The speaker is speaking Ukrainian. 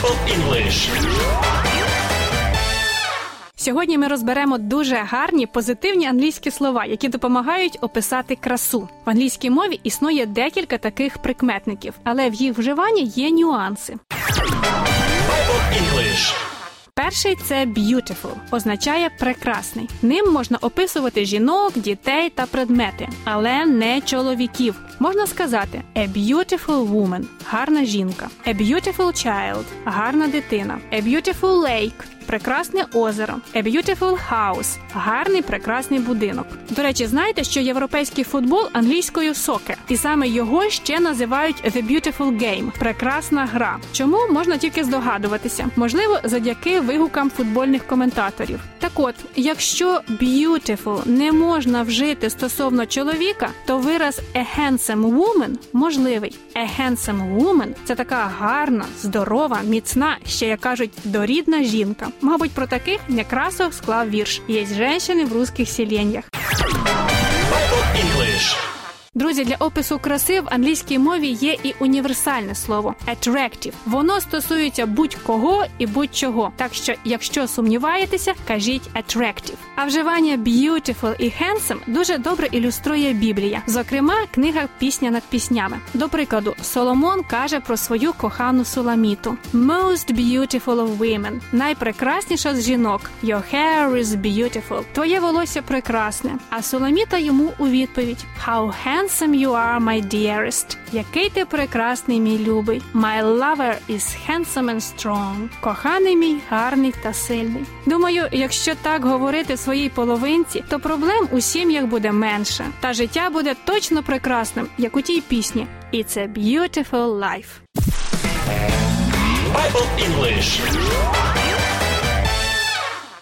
Bible English. Сьогодні ми розберемо дуже гарні позитивні англійські слова, які допомагають описати красу. В англійській мові існує декілька таких прикметників, але в їх вживанні є нюанси. Apple English. Перший це beautiful, означає прекрасний. Ним можна описувати жінок, дітей та предмети, але не чоловіків. Можна сказати a beautiful woman – гарна жінка, a beautiful child – гарна дитина, a beautiful lake – прекрасне озеро, a beautiful house – гарний прекрасний будинок. До речі, знаєте, що європейський футбол англійською soccer, і саме його ще називають the beautiful game – прекрасна гра. Чому можна тільки здогадуватися? Можливо, завдяки вигукам футбольних коментаторів. Так от, якщо beautiful не можна вжити стосовно чоловіка, то вираз a handsome woman можливий. A handsome woman – це така гарна, здорова, міцна, ще як кажуть, дорідна жінка. Мабуть, про таких Некрасов склав вірш. Є женщини в русських селеннях. English. Друзі, для опису краси в англійській мові є і універсальне слово attractive. Воно стосується будь-кого і будь-чого. Так що, якщо сумніваєтеся, кажіть attractive. А вживання beautiful і handsome дуже добре ілюструє Біблія, зокрема, книга Пісня над піснями. До прикладу, Соломон каже про свою кохану Суламіту: Most beautiful of women – найпрекрасніша з жінок. Your hair is beautiful. Твоє волосся прекрасне. А Суламіта йому у відповідь: How handsome you are, my dearest. Який ти прекрасний, мій любий. My lover is handsome and strong. Коханий мій, гарний та сильний. Думаю, якщо так говорити своїй половинці, то проблем у сім'ях буде менше, та життя буде точно прекрасним, як у тій пісні. It's a beautiful life. Bible English.